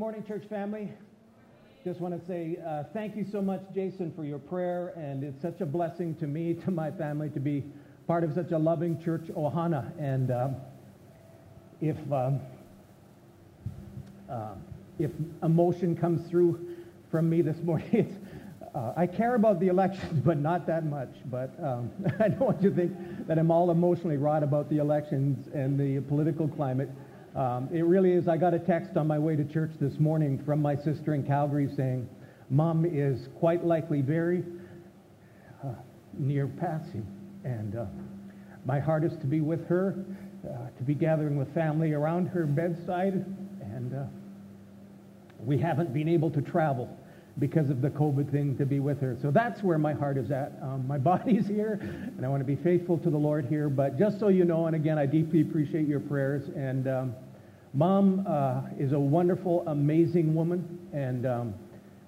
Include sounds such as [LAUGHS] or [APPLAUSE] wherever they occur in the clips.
Morning, church family. Just want to say uh, thank you so much, Jason, for your prayer, and it's such a blessing to me, to my family, to be part of such a loving church, Ohana. And um, if um, uh, if emotion comes through from me this [LAUGHS] morning, uh, I care about the elections, but not that much. But um, [LAUGHS] I don't want you to think that I'm all emotionally wrought about the elections and the political climate. Um, it really is. I got a text on my way to church this morning from my sister in Calgary saying, Mom is quite likely very uh, near passing. And uh, my heart is to be with her, uh, to be gathering with family around her bedside. And uh, we haven't been able to travel because of the COVID thing to be with her. So that's where my heart is at. Um, my [LAUGHS] body's here, and I want to be faithful to the Lord here. But just so you know, and again, I deeply appreciate your prayers. And um, Mom uh, is a wonderful, amazing woman, and um,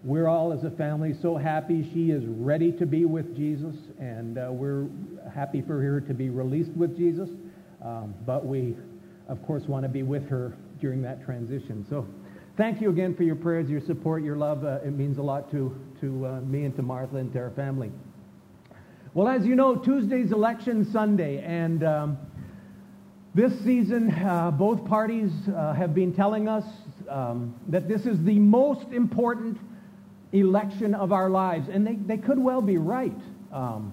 we're all as a family so happy she is ready to be with Jesus, and uh, we're happy for her to be released with Jesus. Um, but we, of course, want to be with her during that transition. So thank you again for your prayers, your support, your love. Uh, it means a lot to, to uh, me and to Martha and to our family. Well, as you know, Tuesday's election Sunday, and um, this season, uh, both parties uh, have been telling us um, that this is the most important election of our lives, and they, they could well be right. Um,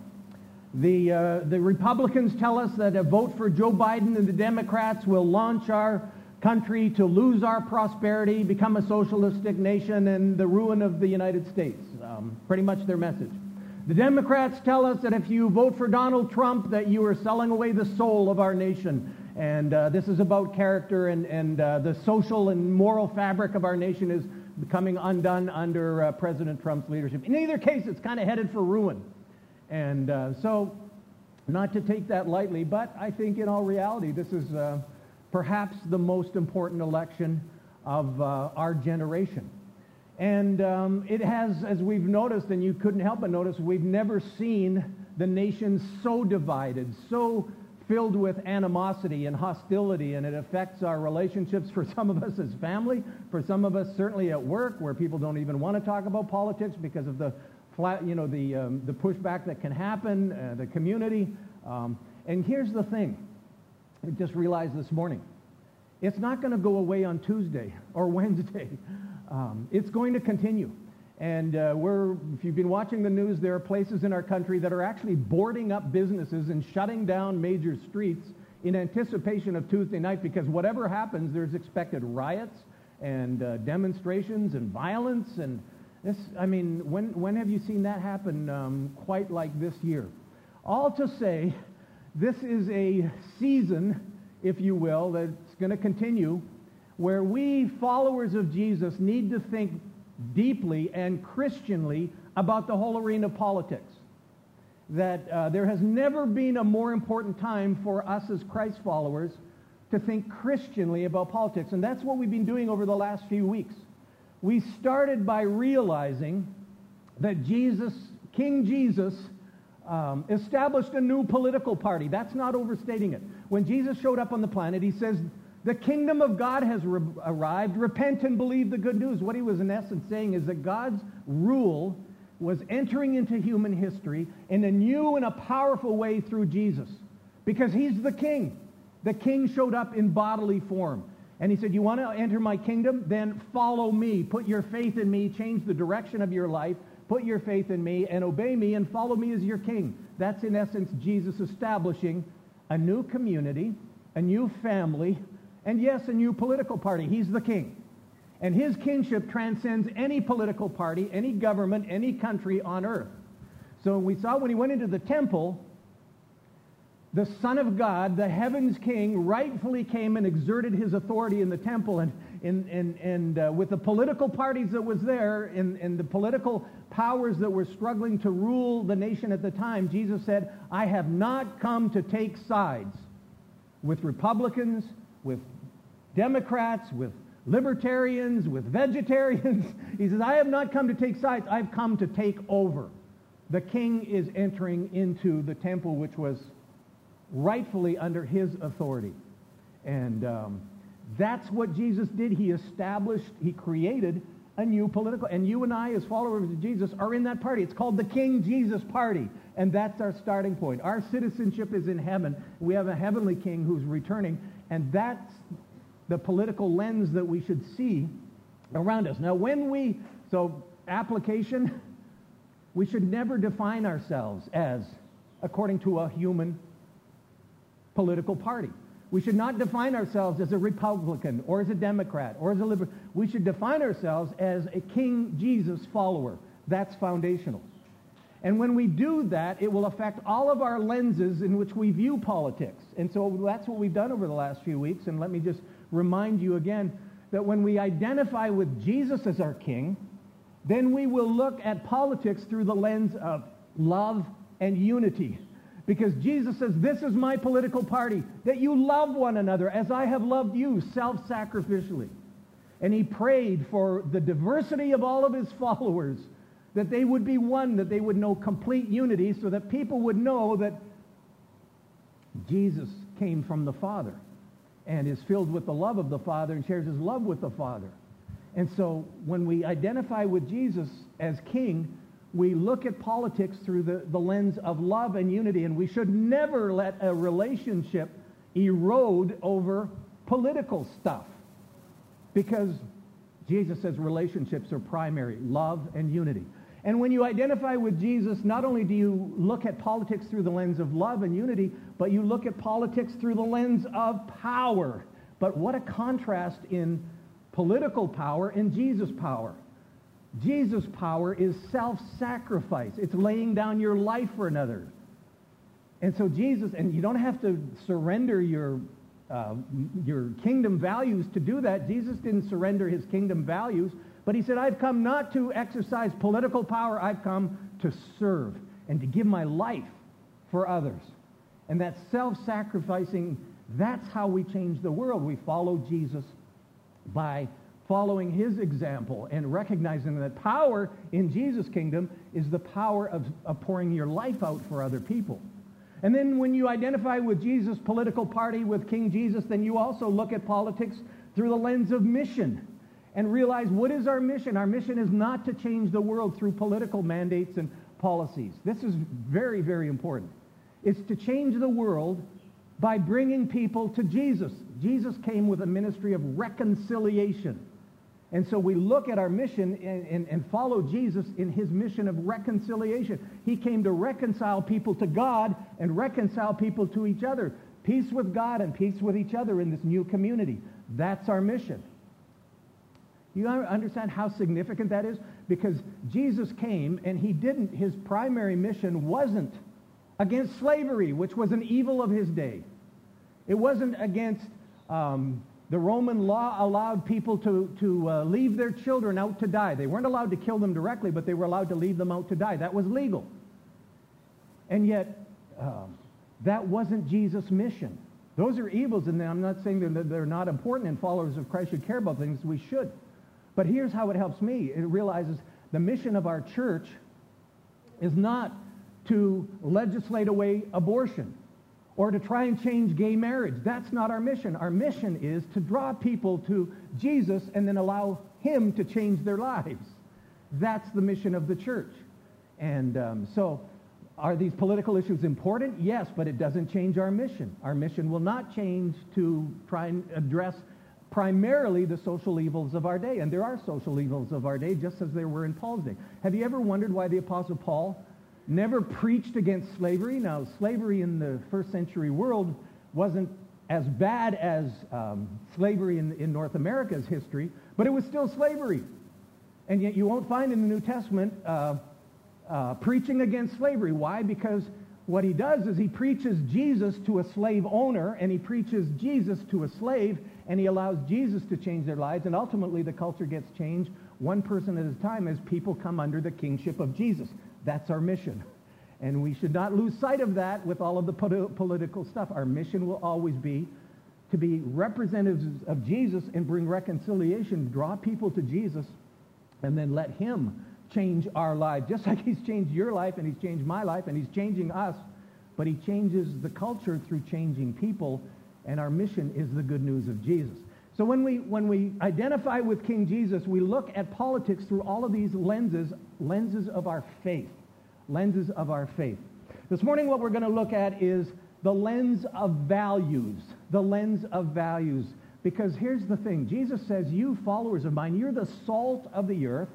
the, uh, the Republicans tell us that a vote for Joe Biden and the Democrats will launch our country to lose our prosperity, become a socialistic nation, and the ruin of the United States. Um, pretty much their message. The Democrats tell us that if you vote for Donald Trump, that you are selling away the soul of our nation and uh, this is about character, and, and uh, the social and moral fabric of our nation is becoming undone under uh, President Trump's leadership. In either case, it's kind of headed for ruin. And uh, so, not to take that lightly, but I think in all reality, this is uh, perhaps the most important election of uh, our generation. And um, it has, as we've noticed, and you couldn't help but notice, we've never seen the nation so divided, so filled with animosity and hostility, and it affects our relationships for [LAUGHS] some of us as family, for some of us certainly at work, where people don't even want to talk about politics because of the flat, you know, the, um, the pushback that can happen, uh, the community. Um, and here's the thing. I just realized this morning. It's not going to go away on Tuesday [LAUGHS] or Wednesday. Um, it's going to continue. And uh, we're, if you've been watching the news, there are places in our country that are actually boarding up businesses and shutting down major streets in anticipation of Tuesday night because whatever happens, there's expected riots and uh, demonstrations and violence. And this, I mean, when, when have you seen that happen um, quite like this year? All to say, this is a season, if you will, that's going to continue where we, followers of Jesus, need to think deeply and Christianly about the whole arena of politics. That uh, there has never been a more important time for us as Christ followers to think Christianly about politics. And that's what we've been doing over the last few weeks. We started by realizing that Jesus, King Jesus, um, established a new political party. That's not overstating it. When Jesus showed up on the planet, he says, the kingdom of God has re- arrived. Repent and believe the good news. What he was in essence saying is that God's rule was entering into human history in a new and a powerful way through Jesus because he's the king. The king showed up in bodily form. And he said, You want to enter my kingdom? Then follow me. Put your faith in me. Change the direction of your life. Put your faith in me and obey me and follow me as your king. That's in essence Jesus establishing a new community, a new family, and yes, a new political party. He's the king. And his kingship transcends any political party, any government, any country on earth. So we saw when he went into the temple, the Son of God, the heavens king, rightfully came and exerted his authority in the temple. And, and, and, and uh, with the political parties that was there and, and the political powers that were struggling to rule the nation at the time, Jesus said, I have not come to take sides with Republicans, with Democrats, with libertarians, with vegetarians. [LAUGHS] He says, I have not come to take sides. I've come to take over. The king is entering into the temple, which was rightfully under his authority. And um, That's what Jesus did. He established, he created a new political, and you and I as followers of Jesus are in that party. It's called the King Jesus Party, and that's our starting point. Our citizenship is in heaven. We have a heavenly king who's returning, and that's the political lens that we should see around us. Now, when we, so application, we should never define ourselves as according to a human political party. We should not define ourselves as a Republican or as a Democrat or as a liberal. We should define ourselves as a King Jesus follower. That's foundational. And when we do that, it will affect all of our lenses in which we view politics. And so that's what we've done over the last few weeks. And let me just remind you again that when we identify with Jesus as our king, then we will look at politics through the lens of love and unity. Because Jesus says, this is my political party, that you love one another as I have loved you self-sacrificially. And he prayed for the diversity of all of his [LAUGHS] followers, that they would be one, that they would know complete unity, so that people would know that Jesus came from the Father and is filled with the love of the Father and shares his love with the Father. And so when we identify with Jesus as king, we look at politics through the, the lens of love and unity, and we should never let a relationship erode over political stuff. Because Jesus says relationships are primary, love and unity. And when you identify with Jesus, not only do you look at politics through the lens of love and unity, but you look at politics through the lens of power. But what a contrast in political power and Jesus' power. Jesus' power is self-sacrifice. It's laying down your life for another. And so Jesus, and you don't have to surrender your, uh, your kingdom values to do that. Jesus didn't surrender his kingdom values, but he said, I've come not to exercise political power. I've come to serve and to give my life for others. And that self-sacrificing, that's how we change the world. We follow Jesus by following his example and recognizing that power in Jesus' kingdom is the power of, of pouring your life out for other people. And then when you identify with Jesus' political party, with King Jesus, then you also look at politics through the lens of mission and realize what is our mission? Our mission is not to change the world through political mandates and policies. This is very, very important. It's to change the world by bringing people to Jesus. Jesus came with a ministry of reconciliation. And so we look at our mission and, and, and, follow Jesus in his mission of reconciliation. He came to reconcile people to God and reconcile people to each other. Peace with God and peace with each other in this new community. That's our mission. You understand how significant that is? Because Jesus came and he didn't, his primary mission wasn't against slavery, which was an evil of his day. It wasn't against um, the Roman law allowed people to, to uh, leave their children out to die. They weren't allowed to kill them directly, but they were allowed to leave them out to die. That was legal. And yet, uh, that wasn't Jesus' mission. Those are evils, and I'm not saying that they're not important and followers of Christ should care about things. We should. But here's how it helps me. It realizes the mission of our church is not to legislate away abortion or to try and change gay marriage. That's not our mission. Our mission is to draw people to Jesus and then allow him to change their lives. That's the mission of the church. And um, so are these political issues important? Yes, but it doesn't change our mission. Our mission will not change to try and address primarily the social evils of our day. And there are social evils of our day, just as there were in Paul's day. Have you ever wondered why the Apostle Paul never preached against slavery. Now, slavery in the first century world wasn't as bad as um, slavery in, in North America's history, but it was still slavery. And yet you won't find in the New Testament uh, uh, preaching against slavery. Why? Because what he does is he preaches Jesus to a slave owner, and he preaches Jesus to a slave, and he allows Jesus to change their lives, and ultimately the culture gets changed one person at a time as people come under the kingship of Jesus. That's our mission. And we should not lose sight of that with all of the political stuff. Our mission will always be to be representatives of Jesus and bring reconciliation, draw people to Jesus, and then let him change our lives. Just [LAUGHS] like he's changed your life and he's changed my life and he's changing us, but he changes the culture through changing people, and our mission is the good news of Jesus. So when we, when we identify with King Jesus, we look at politics through all of these lenses, lenses of our faith, lenses of our faith. This morning what we're going to look at is the lens of values, the lens of values. Because here's the thing. Jesus says, you followers of mine, you're the salt of the earth.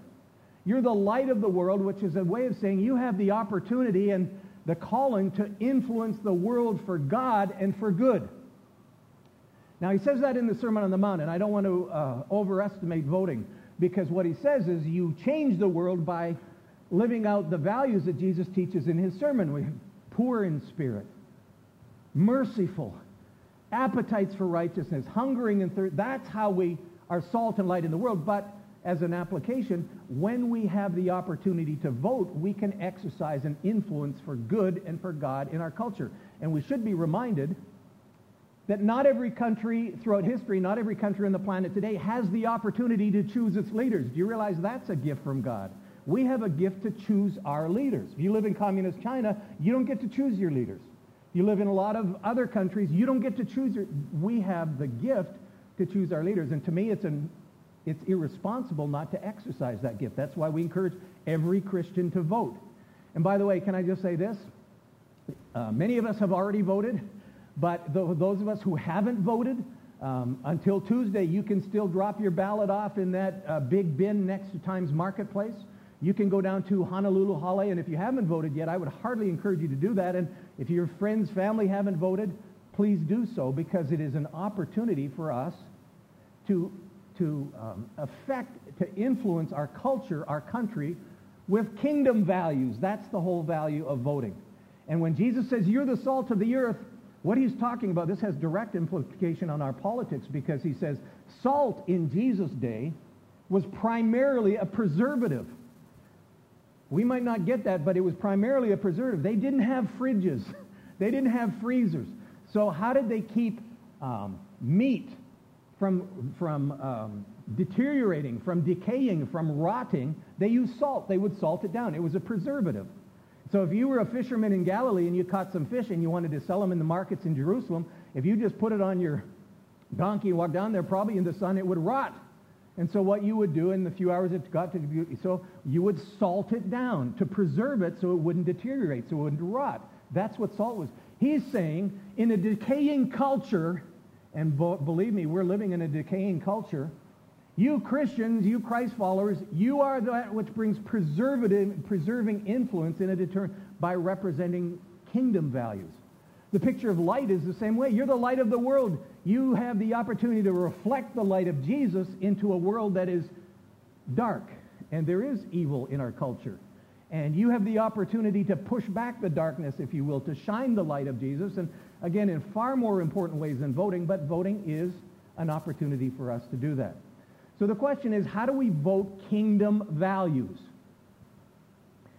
You're the light of the world, which is a way of saying you have the opportunity and the calling to influence the world for God and for good. Now, he says that in the Sermon on the Mount, and I don't want to uh, overestimate voting because what he says is you change the world by living out the values that Jesus teaches in his sermon. We poor in spirit, merciful, appetites for righteousness, hungering and thirst. That's how we are salt and light in the world. But as an application, when we have the opportunity to vote, we can exercise an influence for good and for God in our culture. And we should be reminded that not every country throughout history, not every country on the planet today has the opportunity to choose its leaders. Do you realize that's a gift from God? We have a gift to choose our leaders. If you live in communist China, you don't get to choose your leaders. You live in a lot of other countries, you don't get to choose your, we have the gift to choose our leaders. And to me, it's, an, it's irresponsible not to exercise that gift. That's why we encourage every Christian to vote. And by the way, can I just say this? Uh, many of us have already voted, but th- those of us who haven't voted, um, until Tuesday, you can still drop your ballot off in that uh, big bin next to Times Marketplace. You can go down to Honolulu Hale, and if you haven't voted yet, I would hardly encourage you to do that. And if your friends, family haven't voted, please do so because it is an opportunity for us to, to um, affect, to influence our culture, our country, with kingdom values. That's the whole value of voting. And when Jesus says, you're the salt of the earth, what he's talking about, this has direct implication on our politics because he says salt in Jesus' day was primarily a preservative. We might not get that, but it was primarily a preservative. They didn't have fridges. [LAUGHS] They didn't have freezers. So how did they keep um, meat from, from um, deteriorating, from decaying, from rotting? They used salt. They would salt it down. It was a preservative. So if you were a fisherman in Galilee and you caught some fish and you wanted to sell them in the markets in Jerusalem, if you just put it on your donkey and walked down there, probably in the sun, it would rot. And so what you would do in the few hours it got to be, so you would salt it down to preserve it so it wouldn't deteriorate, so it wouldn't rot. That's what salt was. He's saying in a decaying culture, and believe me, we're living in a decaying culture, you Christians, you Christ followers, you are that which brings preservative, preserving influence in a deter- by representing kingdom values. The picture of light is the same way. You're the light of the world you have the opportunity to reflect the light of Jesus into a world that is dark. And there is evil in our culture. And you have the opportunity to push back the darkness, if you will, to shine the light of Jesus. And again, in far more important ways than voting, but voting is an opportunity for us to do that. So the question is, how do we vote kingdom values?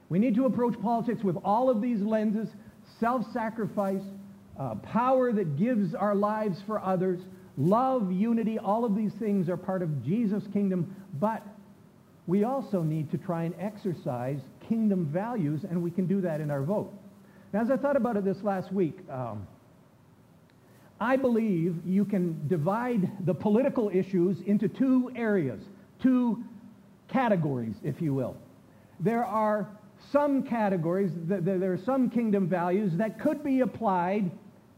We need to approach politics with all of these lenses, self-sacrifice, uh, power that gives our lives for others, love, unity, all of these things are part of Jesus' kingdom, but we also need to try and exercise kingdom values, and we can do that in our vote. Now, as I thought about it this last week, um, I believe you can divide the political issues into two areas, two categories, if you will. There are some categories, there are some kingdom values that could be applied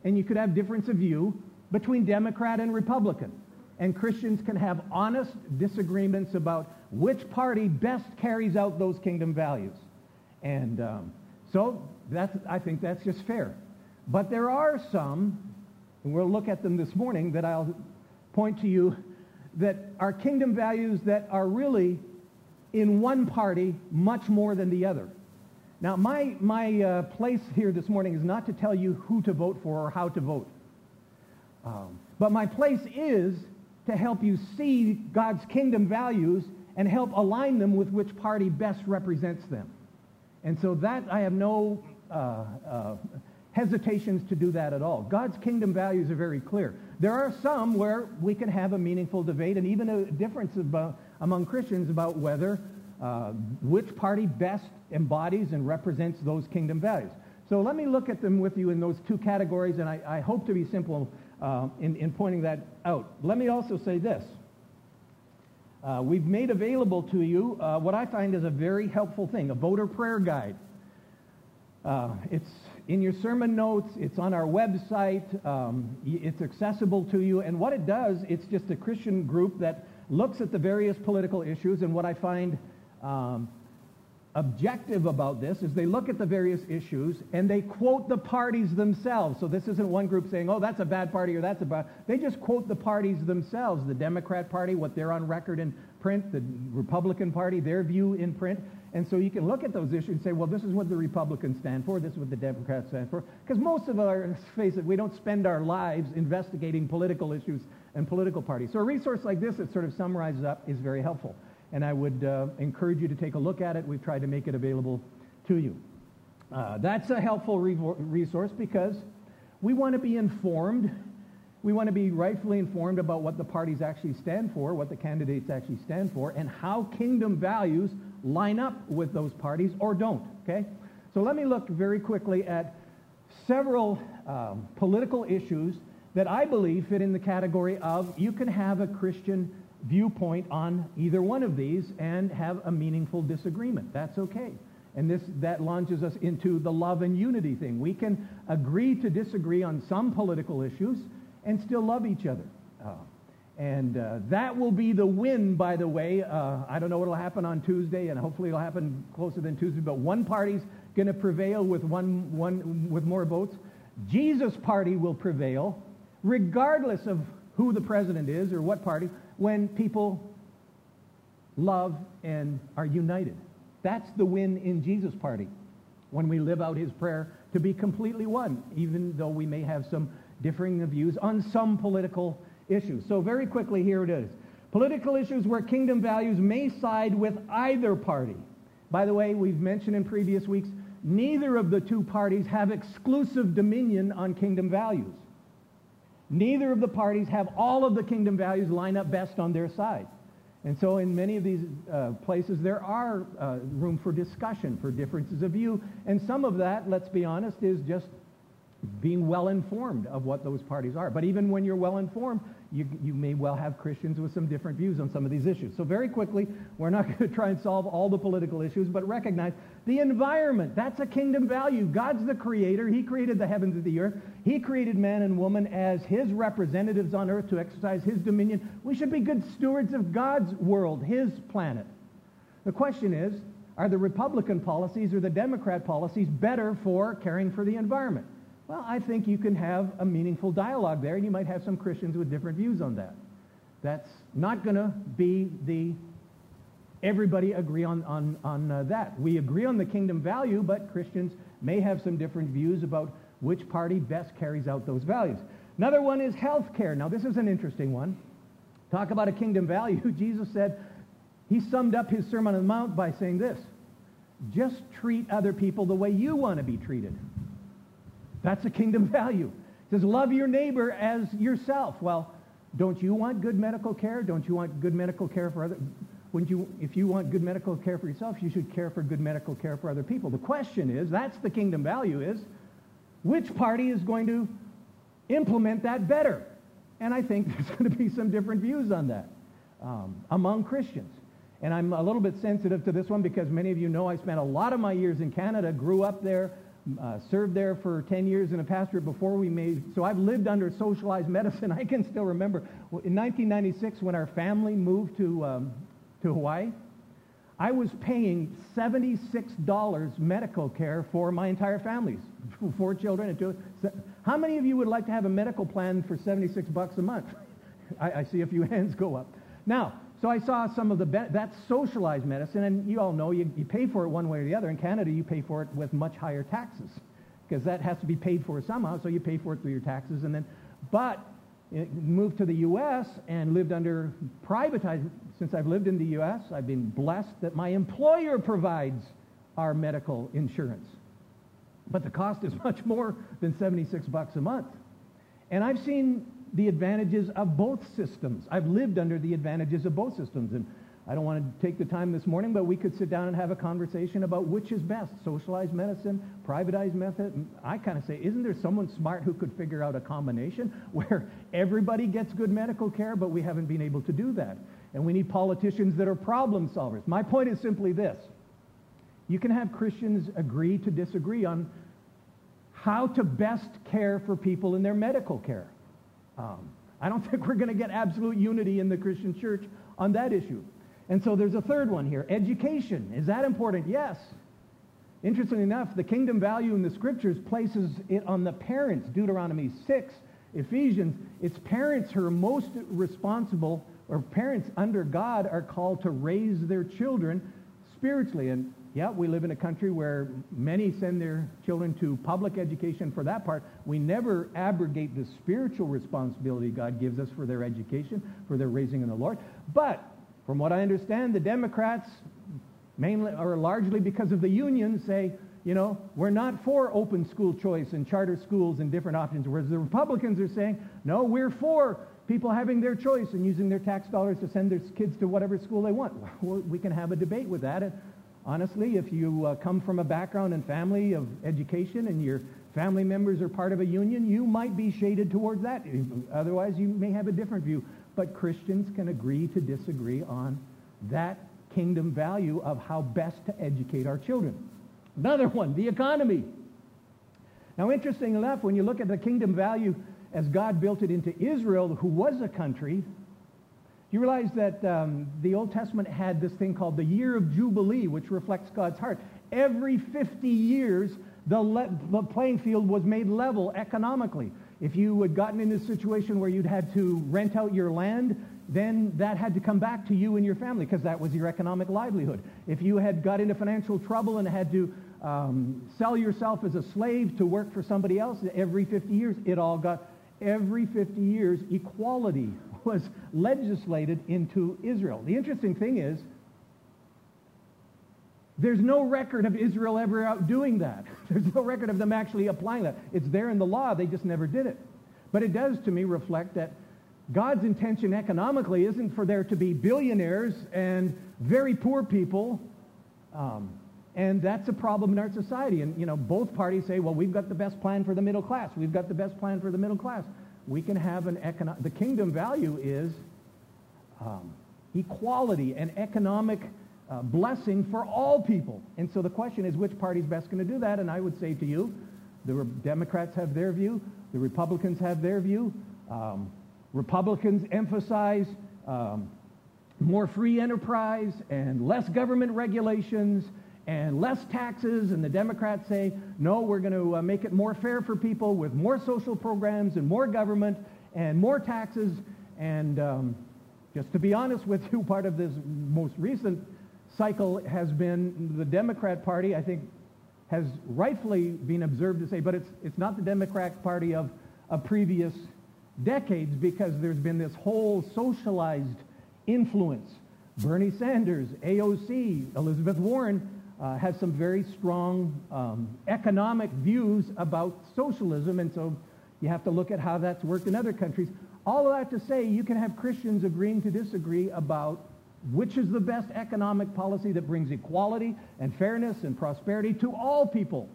and you could have difference of view between Democrat and Republican. And Christians can have honest disagreements about which party best carries out those kingdom values. And um, so that's, I think that's just fair. But there are some, and we'll look at them this morning, that I'll point to you that are kingdom values that are really in one party much more than the other. Now, my, my uh, place here this morning is not to tell you who to vote for or how to vote. Um, but my place is to help you see God's kingdom values and help align them with which party best represents them. And so that, I have no uh, uh, hesitations to do that at all. God's kingdom values are very clear. There are some where we can have a meaningful debate and even a difference about, among Christians about whether uh, which party best embodies and represents those kingdom values. So let me look at them with you in those two categories, and I, I hope to be simple uh, in, in pointing that out. Let me also say this. Uh, we've made available to you uh, what I find is a very helpful thing, a voter prayer guide. Uh, it's in your sermon notes. It's on our website. Um, it's accessible to you. And what it does, it's just a Christian group that looks at the various political issues. And what I find um, objective about this is they look at the various issues and they quote the parties themselves. So this isn't one group saying, oh, that's a bad party or that's a bad. They just quote the parties themselves. The Democrat Party, what they're on record in print, the Republican Party, their view in print. And so you can look at those issues and say, well, this is what the Republicans stand for, this is what the Democrats stand for. Because most of our, face it, we don't spend our lives investigating political issues and political parties. So a resource like this that sort of summarizes up is very helpful and I would uh, encourage you to take a look at it. We've tried to make it available to you. Uh, that's a helpful re- resource because we want to be informed. We want to be rightfully informed about what the parties actually stand for, what the candidates actually stand for, and how kingdom values line up with those parties or don't. Okay? So let me look very quickly at several um, political issues that I believe fit in the category of you can have a Christian viewpoint on either one of these and have a meaningful disagreement. That's okay. And this, that launches us into the love and unity thing. We can agree to disagree on some political issues and still love each other. Uh, and uh, that will be the win, by the way. Uh, I don't know what will happen on Tuesday, and hopefully it'll happen closer than Tuesday, but one party's going to prevail with, one, one, with more votes. Jesus' party will prevail, regardless of who the president is or what party when people love and are united. That's the win in Jesus' party, when we live out his prayer to be completely one, even though we may have some differing views on some political issues. So very quickly, here it is. Political issues where kingdom values may side with either party. By the way, we've mentioned in previous weeks, neither of the two parties have exclusive dominion on kingdom values. Neither of the parties have all of the kingdom values line up best on their side. And so in many of these uh, places, there are uh, room for discussion, for differences of view. And some of that, let's be honest, is just being well informed of what those parties are. But even when you're well informed, you, you may well have Christians with some different views on some of these issues. So very quickly, we're not [LAUGHS] going to try and solve all the political issues, but recognize the environment. That's a kingdom value. God's the creator. He created the heavens and the earth. He created man and woman as his representatives on earth to exercise his dominion. We should be good stewards of God's world, his planet. The question is, are the Republican policies or the Democrat policies better for caring for the environment? Well, I think you can have a meaningful dialogue there, and you might have some Christians with different views on that. That's not going to be the everybody agree on, on, on uh, that. We agree on the kingdom value, but Christians may have some different views about which party best carries out those values. Another one is health care. Now, this is an interesting one. Talk about a kingdom value. [LAUGHS] Jesus said, he summed up his Sermon on the Mount by saying this, just treat other people the way you want to be treated. That's a kingdom [LAUGHS] value. It says, love your neighbor as yourself. Well, don't you want good medical care? Don't you want good medical care for other? Wouldn't you, if you want good medical care for yourself, you should care for good medical care for other people. The question is, that's the kingdom value is, which party is going to implement that better? And I think [LAUGHS] there's going to be some different views on that um, among Christians. And I'm a little bit sensitive to this one because many of you know I spent a lot of my years in Canada, grew up there, uh, served there for 10 years in a pastorate before we made, so I've lived under socialized [LAUGHS] medicine. I can still remember in 1996 when our family moved to, um, to Hawaii, I was paying $76 medical care for my entire families, [LAUGHS] four children and two. How many of you would like to have a medical plan for 76 bucks a month? [LAUGHS] I, I see a few hands go up. Now, so I saw some of the, that's socialized medicine, and you all know you, you pay for it one way or the other. In Canada, you pay for it with much higher taxes because that has to be paid for somehow, so you pay for it through your taxes. And then, but eh, moved to the U.S. and lived under privatized. Since I've lived in the U.S., I've been blessed that my employer provides our medical insurance. But the cost is [LAUGHS] much more than 76 bucks a month. And I've seen the advantages of both systems. I've lived under the advantages of both systems. And I don't want to take the time this morning, but we could sit down and have a conversation about which is best, socialized medicine, privatized method. I kind of say, isn't there someone smart who could figure out a combination [LAUGHS] where everybody gets good medical care, but we haven't been able to do that? And we need politicians that are problem solvers. My point is simply this. You can have Christians agree to disagree on how to best care for people in their medical care. Um, I don't [LAUGHS] think we're going to get absolute unity in the Christian church on that issue. And so there's a third one here. Education. Is that important? Yes. Interestingly enough, the kingdom value in the scriptures places it on the parents. Deuteronomy 6, Ephesians, it's parents who are most responsible, or parents under God are called to raise their children spiritually. And yeah, we live in a country where many send their children to public education for that part. We never abrogate the spiritual responsibility God gives us for their education, for their raising in the Lord. But from what I understand, the Democrats, mainly or largely because of the unions, say, you know, we're not for open school choice and charter schools and different options, whereas the Republicans are saying, no, we're for people having their choice and using their tax dollars to send their kids to whatever school they want. [LAUGHS] we can have a debate with that. And honestly, if you uh, come from a background and family of education and your family members are part of a union, you might be shaded towards that. Otherwise, you may have a different view but Christians can agree to disagree on that kingdom value of how best to educate our children. Another one, the economy. Now, interesting enough, when you look at the kingdom value as God built it into Israel, who was a country, you realize that um, the Old Testament had this thing called the year of Jubilee, which reflects God's heart. Every 50 years, the, le- the playing field was made level economically. If you had gotten in a situation where you'd had to rent out your land, then that had to come back to you and your family because that was your economic livelihood. If you had got into financial trouble and had to um, sell yourself as a slave to work for somebody else every 50 years, it all got, every 50 years, equality was legislated into Israel. The interesting thing is, there's no record of Israel ever out doing that. [LAUGHS] There's no record of them actually applying that. It's there in the law. They just never did it. But it does, to me, reflect that God's intention economically isn't for there to be billionaires and very poor people. Um, and that's a problem in our society. And, you know, both parties say, well, we've got the best plan for the middle class. We've got the best plan for the middle class. We can have an economic... The kingdom value is um, equality and economic uh, blessing for all people. And so the question is, which party is best going to do that? And I would say to you, the Re- Democrats have their view, the Republicans have their view. Um, Republicans emphasize um, more free enterprise and less government regulations and less taxes, and the Democrats say, no, we're going to uh, make it more fair for people with more social programs and more government and more taxes. And um, just to be honest with you, [LAUGHS] part of this most recent cycle has been the Democrat Party, I think, has rightfully been observed to say, but it's, it's not the Democrat Party of, of previous decades because there's been this whole socialized influence. Bernie Sanders, AOC, Elizabeth Warren uh, has some very strong um, economic views about socialism, and so you have to look at how that's worked in other countries. All of that to say, you can have Christians agreeing to disagree about which is the best economic policy that brings equality and fairness and prosperity to all people?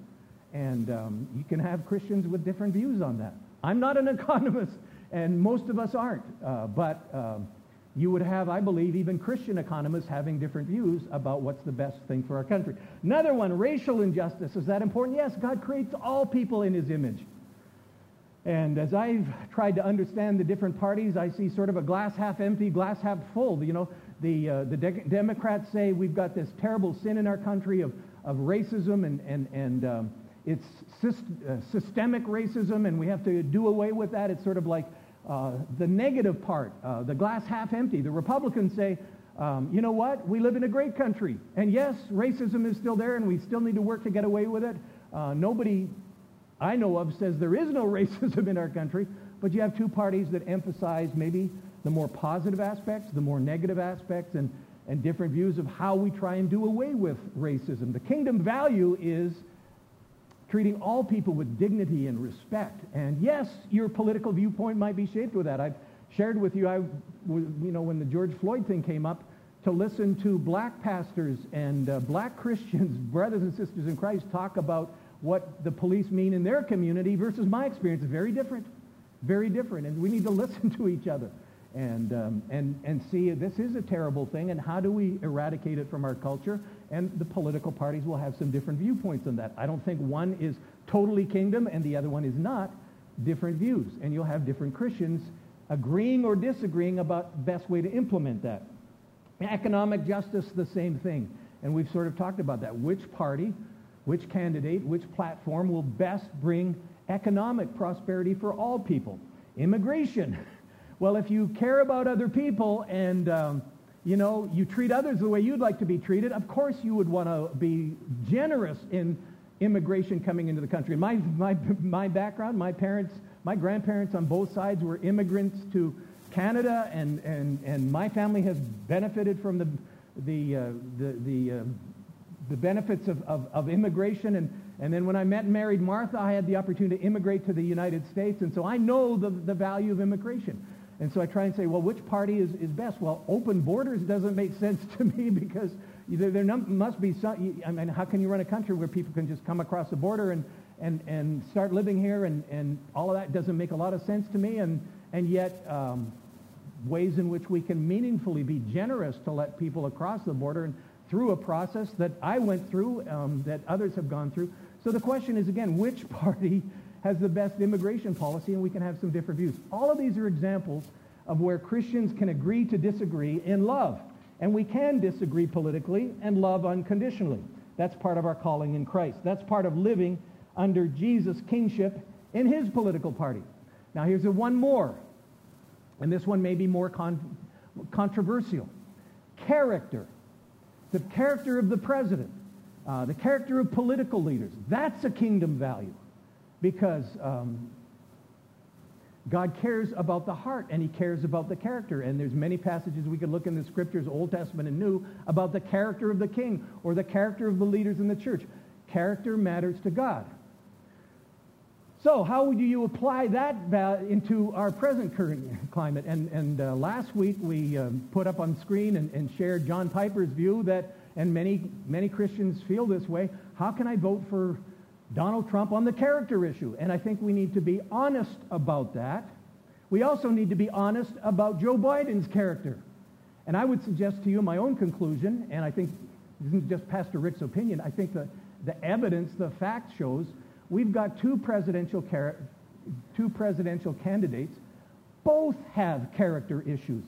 And um, you can have Christians with different views on that. I'm not an [LAUGHS] economist, and most of us aren't. Uh, but um, you would have, I believe, even Christian economists having different views about what's the best thing for our country. Another one, racial injustice. Is that important? Yes, God creates all people in his image. And as I've tried to understand the different parties, I see sort of a glass half empty, glass half full. You know, the, uh, the de- Democrats say we've got this terrible sin in our country of, of racism and, and, and um, it's syst- uh, systemic racism and we have to do away with that. It's sort of like uh, the negative part, uh, the glass half empty. The Republicans say, um, you know what? We live in a great country. And yes, racism is still there and we still need to work to get away with it. Uh, nobody I know of says there is no [LAUGHS] racism in our country, but you have two parties that emphasize maybe the more positive aspects, the more negative aspects, and, and different views of how we try and do away with racism. The kingdom value is treating all people with dignity and respect. And yes, your political viewpoint might be shaped with that. I've shared with you, I, you know, when the George Floyd thing came up, to listen to black pastors and uh, black [LAUGHS] Christians, brothers and sisters in Christ, talk about what the police mean in their community versus my experience. Very different. Very different. And we need to [LAUGHS] listen to each other and, um, and, and see this is a terrible thing and how do we eradicate it from our culture? And the political parties will have some different viewpoints on that. I don't think one is totally kingdom and the other one is not. Different views. And you'll have different Christians agreeing or disagreeing about best way to implement that. Economic justice, the same thing. And we've sort of talked about that. Which party, which candidate, which platform will best bring economic prosperity for all people? Immigration. [LAUGHS] Well, if you care about other people and, um, you know, you treat others the way you'd like to be treated, of course you would want to be generous in immigration coming into the country. My, my, my background, my parents, my grandparents on both sides were immigrants to Canada, and, and, and my family has benefited from the, the, uh, the, the, uh, the benefits of, of, of, immigration. And, and then when I met and married Martha, I had the opportunity to immigrate to the United States, and so I know the, the value of immigration. And so I try and say, well, which party is, is best? Well, open borders doesn't make sense to me [LAUGHS] because there, there must be some, I mean, how can you run a country where people can just come across the border and, and, and start living here and, and all of that doesn't make a lot of sense to me. And, and yet um, ways in which we can meaningfully be generous to let people across the border and through a process that I went through, um, that others have gone through. So the question is, again, which [LAUGHS] party has the best immigration policy? And we can have some different views. All of these are examples of where Christians can agree to disagree in love. And we can disagree politically and love unconditionally. That's part of our calling in Christ. That's part of living under Jesus' kingship in his political party. Now here's one more, and this one may be more con- controversial. Character. The character of the president. Uh, the character of political leaders. That's a kingdom value because um, God cares about the heart and he cares about the character. And there's many passages we could look in the scriptures, Old Testament and New, about the character of the king or the character of the leaders in the church. Character matters to God. So how do you apply that into our present current climate? And, and uh, last week we um, put up on screen and, and shared John Piper's view that, and many, many Christians feel this way, how can I vote for Donald Trump on the character issue? And I think we need to be honest about that. We also need to be honest about Joe Biden's character. And I would suggest to you my own conclusion, and I think this isn't just Pastor Rick's opinion, I think the, the evidence, the fact shows we've got two presidential, two presidential candidates. Both have character issues.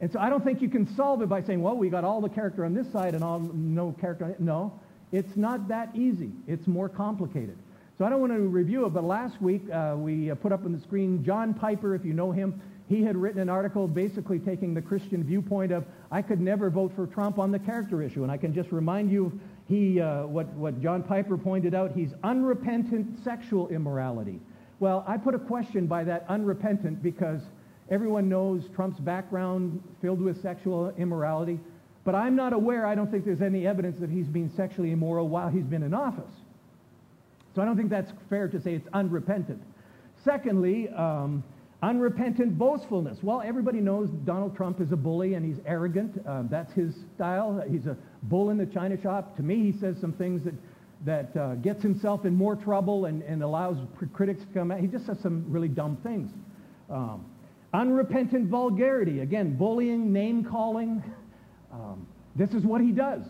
And so I don't think you can solve it by saying, well, we got all the character on this side and all no character. No, it's not that easy. It's more complicated. So I don't want to review it, but last week uh, we uh, put up on the screen John Piper, if you know him. He had written an article basically taking the Christian viewpoint of, I could never vote for Trump on the character issue. And I can just remind you he, uh, what, what John Piper pointed out, he's unrepentant sexual immorality. Well, I put a question by that unrepentant because everyone knows Trump's background filled with sexual immorality. But I'm not aware, I don't think there's any evidence that he's been sexually immoral while he's been in office. So I don't think that's fair to say it's unrepentant. Secondly, um, Unrepentant boastfulness. Well, everybody knows Donald Trump is a bully and he's arrogant. Um, that's his style. He's a bull in the china shop. To me, he says some things that, that uh, gets himself in more trouble and, and allows critics to come out. He just says some really dumb things. Um, unrepentant vulgarity. Again, bullying, name-calling. [LAUGHS] Um, this is what he does.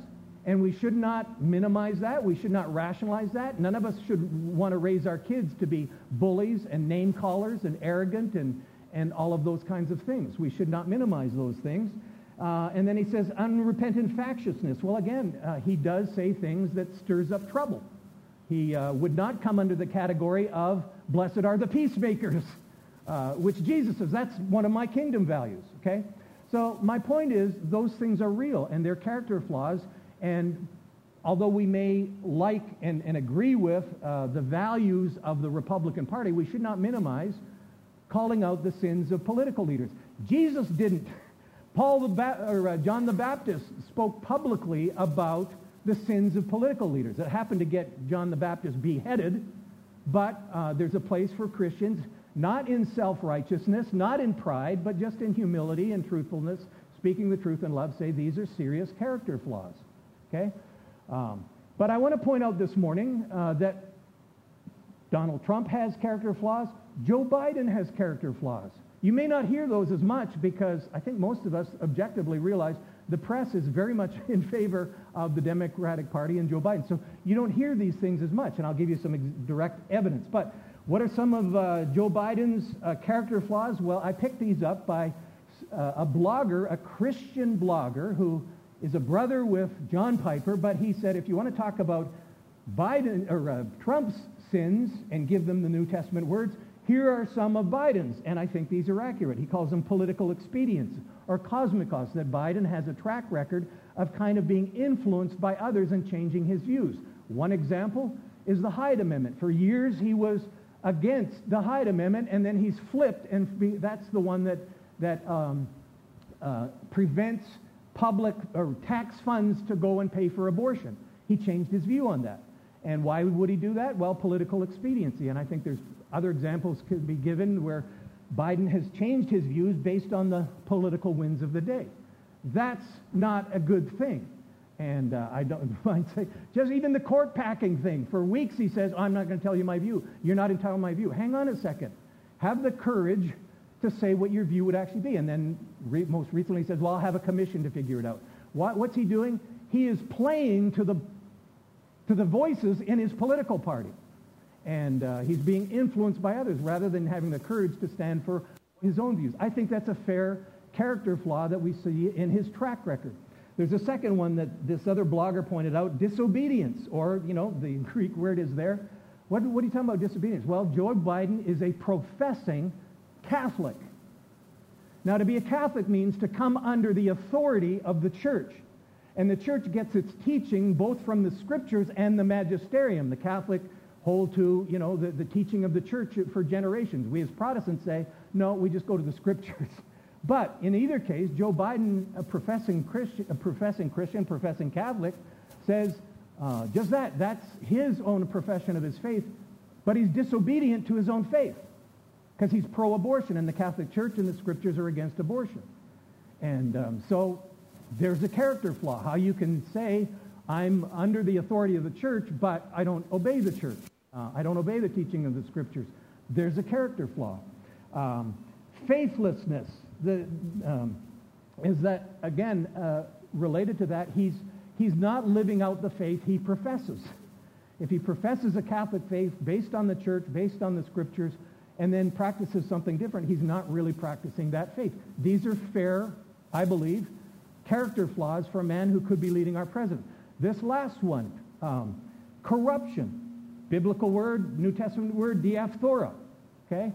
And we should not minimize that. We should not rationalize that. None of us should want to raise our kids to be bullies and name callers and arrogant and, and all of those kinds of things. We should not minimize those things. Uh, and then he says unrepentant factiousness. Well, again, uh, he does say things that stirs up trouble. He uh, would not come under the category of blessed are the peacemakers, uh, which Jesus says that's one of my kingdom values. Okay, so my point is those things are real and they're character flaws. And although we may like and, and agree with uh, the values of the Republican Party, we should not minimize calling out the sins of political leaders. Jesus didn't. Paul the ba- or uh, John the Baptist spoke publicly about the sins of political leaders. It happened to get John the Baptist beheaded, but uh, there's a place for Christians, not in self-righteousness, not in pride, but just in humility and truthfulness, speaking the truth in love, say these are serious character flaws. Okay? Um, but I want to point out this morning uh, that Donald Trump has character flaws. Joe Biden has character flaws. You may not hear those as much because I think most of us objectively realize the press is very much [LAUGHS] in favor of the Democratic Party and Joe Biden. So you don't hear these things as much, and I'll give you some direct evidence. But what are some of uh, Joe Biden's uh, character flaws? Well, I picked these up by uh, a blogger, a Christian blogger, who is a brother with John Piper, but he said if you want to talk about Biden or uh, Trump's sins and give them the New Testament words, here are some of Biden's, and I think these are accurate. He calls them political expedients or cosmikos, that Biden has a track record of kind of being influenced by others and changing his views. One example is the Hyde Amendment. For years he was against the Hyde Amendment, and then he's flipped, and be, that's the one that, that um, uh, prevents public or tax funds to go and pay for abortion. He changed his view on that. And why would he do that? Well, political expediency. And I think there's other examples could be given where Biden has changed his views based on the political winds of the day. That's not a good thing. And uh, I don't [LAUGHS] mind saying, just even the court packing thing. For weeks he says, I'm not going to tell you my view. You're not entitled to my view. Hang on a second. Have the courage to say what your view would actually be. And then re- most recently he says, well, I'll have a commission to figure it out. What, what's he doing? He is playing to the, to the voices in his political party. And uh, he's being influenced by others rather than having the courage to stand for his own views. I think that's a fair character flaw that we see in his track record. There's a second one that this other blogger pointed out, disobedience, or, you know, the [LAUGHS] Greek word is there. What, what are you talking about disobedience? Well, Joe Biden is a professing Catholic. Now, to be a Catholic means to come under the authority of the church. And the church gets its teaching both from the scriptures and the magisterium. The Catholic hold to, you know, the, the teaching of the church for generations. We as Protestants say, no, we just go to the scriptures. [LAUGHS] But in either case, Joe Biden, a professing Christian, a professing, Christian, professing Catholic, says uh, just that. That's his own profession of his faith, but he's disobedient to his own faith because he's pro-abortion, and the Catholic Church and the Scriptures are against abortion. And um, so there's a character flaw. How you can say, I'm under the authority of the church, but I don't obey the church. Uh, I don't obey the teaching of the Scriptures. There's a character flaw. Um, faithlessness the, um, is that, again, uh, related to that, he's, he's not living out the faith he professes. If he professes a Catholic faith based on the church, based on the scriptures, and then practices something different, he's not really practicing that faith. These are fair, I believe, character flaws for a man who could be leading our president. This last one, um, corruption. Biblical word, New Testament word, diaphthora. Okay?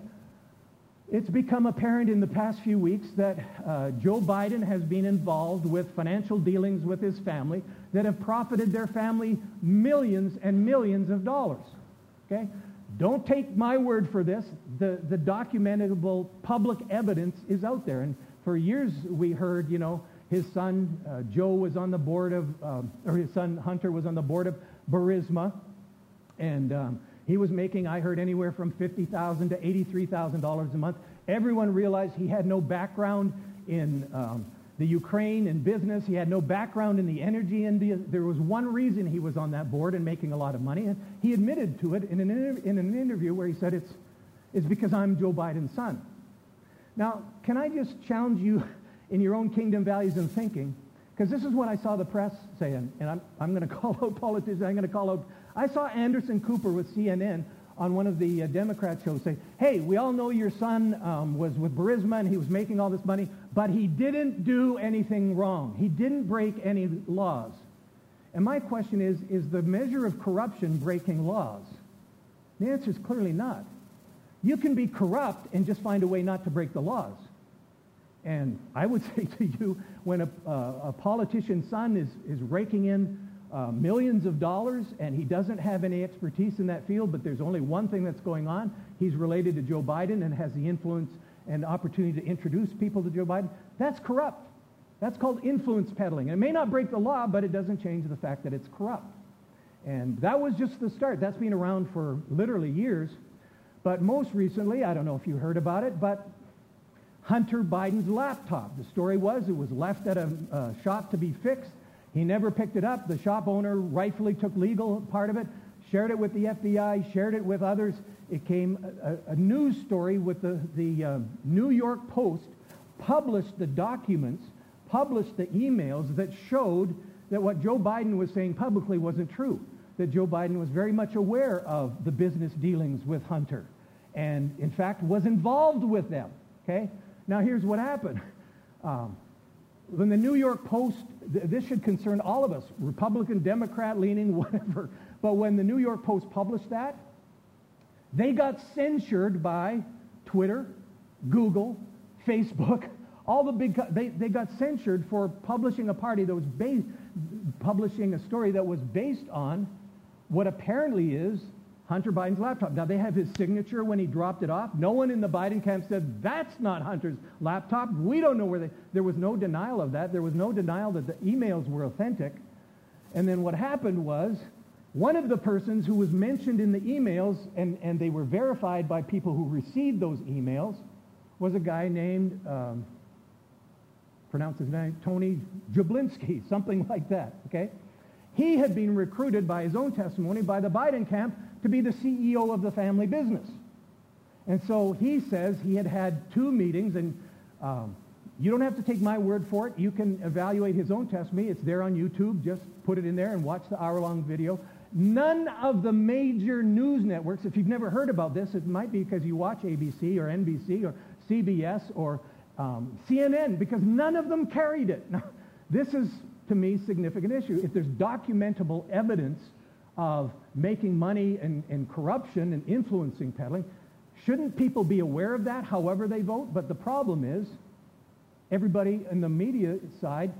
It's become apparent in the past few weeks that uh, Joe Biden has been involved with financial dealings with his family that have profited their family millions and millions of dollars. Okay? Don't take my word for this. The, the documentable public evidence is out there. And for years we heard, you know, his son uh, Joe was on the board of, um, or his son Hunter was on the board of Burisma. And um, he was making, I heard, anywhere from 50,000 to $83,000 a month. Everyone realized he had no background in um, the Ukraine and business. He had no background in the energy industry. There was one reason he was on that board and making a lot of money, and he admitted to it in an, inter- in an interview where he said, it's, it's because I'm Joe Biden's son. Now, can I just challenge you in your own kingdom values and thinking? Because this is what I saw the press saying, and I'm, I'm going [LAUGHS] to call out politicians, I'm going to call out I saw Anderson Cooper with CNN on one of the uh, Democrat shows say, hey, we all know your son um, was with Burisma and he was making all this money, but he didn't do anything wrong. He didn't break any laws. And my question is, is the measure of corruption breaking laws? The answer is clearly not. You can be corrupt and just find a way not to break the laws. And I would [LAUGHS] say to you, when a, uh, a politician's son is, is raking in uh, millions of dollars, and he doesn't have any expertise in that field, but there's only one thing that's going on. He's related to Joe Biden and has the influence and opportunity to introduce people to Joe Biden. That's corrupt. That's called influence peddling. it may not break the law, but it doesn't change the fact that it's corrupt. And that was just the start. That's been around for literally years. But most recently, I don't know if you heard about it, but Hunter Biden's laptop. The story was it was left at a shop to be fixed. He never picked it up. The shop owner rightfully took legal part of it, shared it with the FBI, shared it with others. It came a, a news story with the, the uh, New York Post published the documents, published the emails that showed that what Joe Biden was saying publicly wasn't true, that Joe Biden was very much aware of the business dealings with Hunter and, in fact, was involved with them. Okay? Now, here's what happened. Um, when the New York Post, th- this should concern all of us, Republican, Democrat leaning, [LAUGHS] whatever. But when the New York Post published that, they got censured by Twitter, Google, Facebook, all the big, they, they got censured for publishing a party that was based, publishing a story that was based on what apparently is Hunter Biden's laptop. Now, they have his signature when he dropped it off. No one in the Biden camp said, that's not Hunter's laptop. We don't know where they... There was no denial of that. There was no denial that the emails were authentic. And then what happened was one of the persons who was mentioned in the emails, and, and they were verified by people who received those emails, was a guy named, um, pronounce his name, Tony Jablinski, [LAUGHS] something like that, okay? He had been recruited by his own testimony by the Biden camp to be the CEO of the family business. And so he says he had had two meetings, and um, you don't have to take my word for it. You can evaluate his own testimony. It's there on YouTube. Just put it in there and watch the hour-long video. None of the major news networks, if you've never heard about this, it might be because you watch ABC or NBC or CBS or um, CNN, because none of them carried it. [LAUGHS] Now, this is, to me, significant issue. If there's documentable evidence of making money and, and corruption and influencing peddling. Shouldn't people be aware of that however they vote? But the problem is everybody in the media side,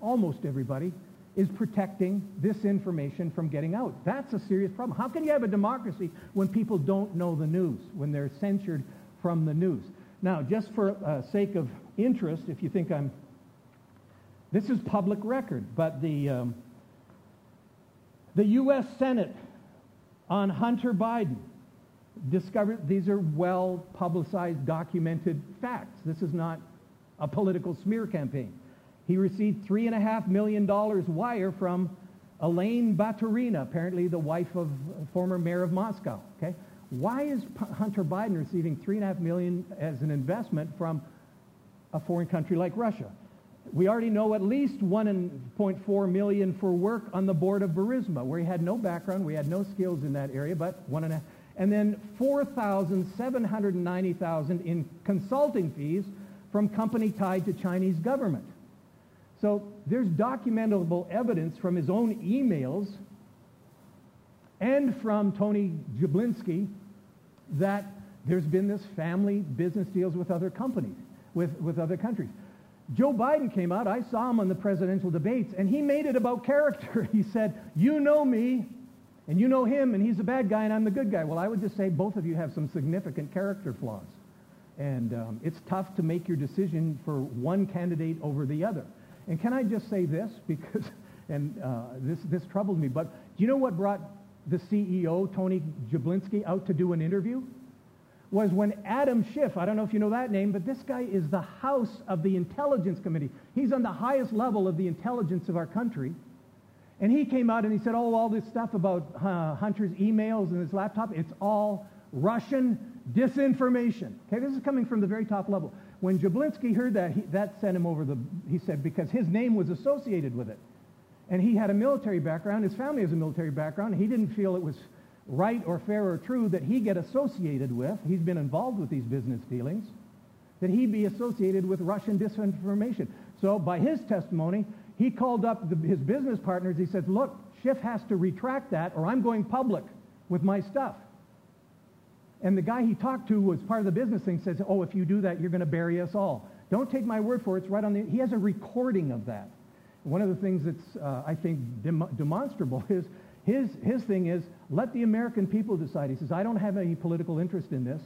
almost everybody, is protecting this information from getting out. That's a serious problem. How can you have a democracy when people don't know the news, when they're censored from the news? Now, just for uh, sake of interest, if you think I'm... This is public record, but the... Um, the U.S. Senate on Hunter Biden discovered these are well publicized, documented facts. This is not a political smear campaign. He received $3.5 million wire from Elaine Baturina, apparently the wife of former mayor of Moscow. Okay? Why is Hunter Biden receiving 3.5 million as an investment from a foreign country like Russia? We already know at least 1.4 million for work on the board of Burisma, where he had no background, we had no skills in that area, but one and and then 4,790,000 in consulting fees from company tied to Chinese government. So there's documentable evidence from his own emails and from Tony Jablinski that there's been this family business deals with other companies, with, with other countries. Joe Biden came out. I saw him on the presidential debates, and he made it about character. [LAUGHS] He said, you know me, and you know him, and he's a bad guy, and I'm the good guy. Well, I would just say both of you have some significant character flaws. And um, it's tough to make your decision for one candidate over the other. And can I just say this, [LAUGHS] because, and uh, this, this troubled me, but do you know what brought the CEO, Tony Jablinski, out to do an interview? Was when Adam Schiff, I don't know if you know that name, but this guy is the house of the Intelligence Committee. He's on the highest level of the intelligence of our country. And he came out and he said, oh, all this stuff about uh, Hunter's emails and his laptop, it's all Russian disinformation. Okay, this is coming from the very top level. When Jablinski heard that, he, that sent him over the, he said, because his name was associated with it. And he had a military background. His family has a military background. He didn't feel it was right or fair or true that he get associated with, he's been involved with these business dealings, that he be associated with Russian disinformation. So by his testimony, he called up the, his business partners. He said, look, Schiff has to retract that or I'm going public with my stuff. And the guy he talked to was part of the business thing says, oh, if you do that, you're going to bury us all. Don't take my word for it. It's right on the, he has a recording of that. One of the things that's, uh, I think, dem- demonstrable [LAUGHS] is his, his thing is, let the American people decide. He says, I don't have any political interest in this,